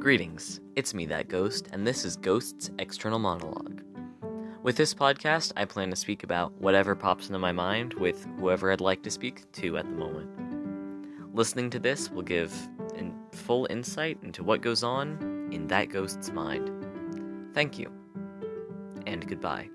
Greetings, it's me, that ghost, and this is Ghost's External Monologue. With this podcast, I plan to speak about whatever pops into my mind with whoever I'd like to speak to at the moment. Listening to this will give in full insight into what goes on in that ghost's mind. Thank you, and goodbye.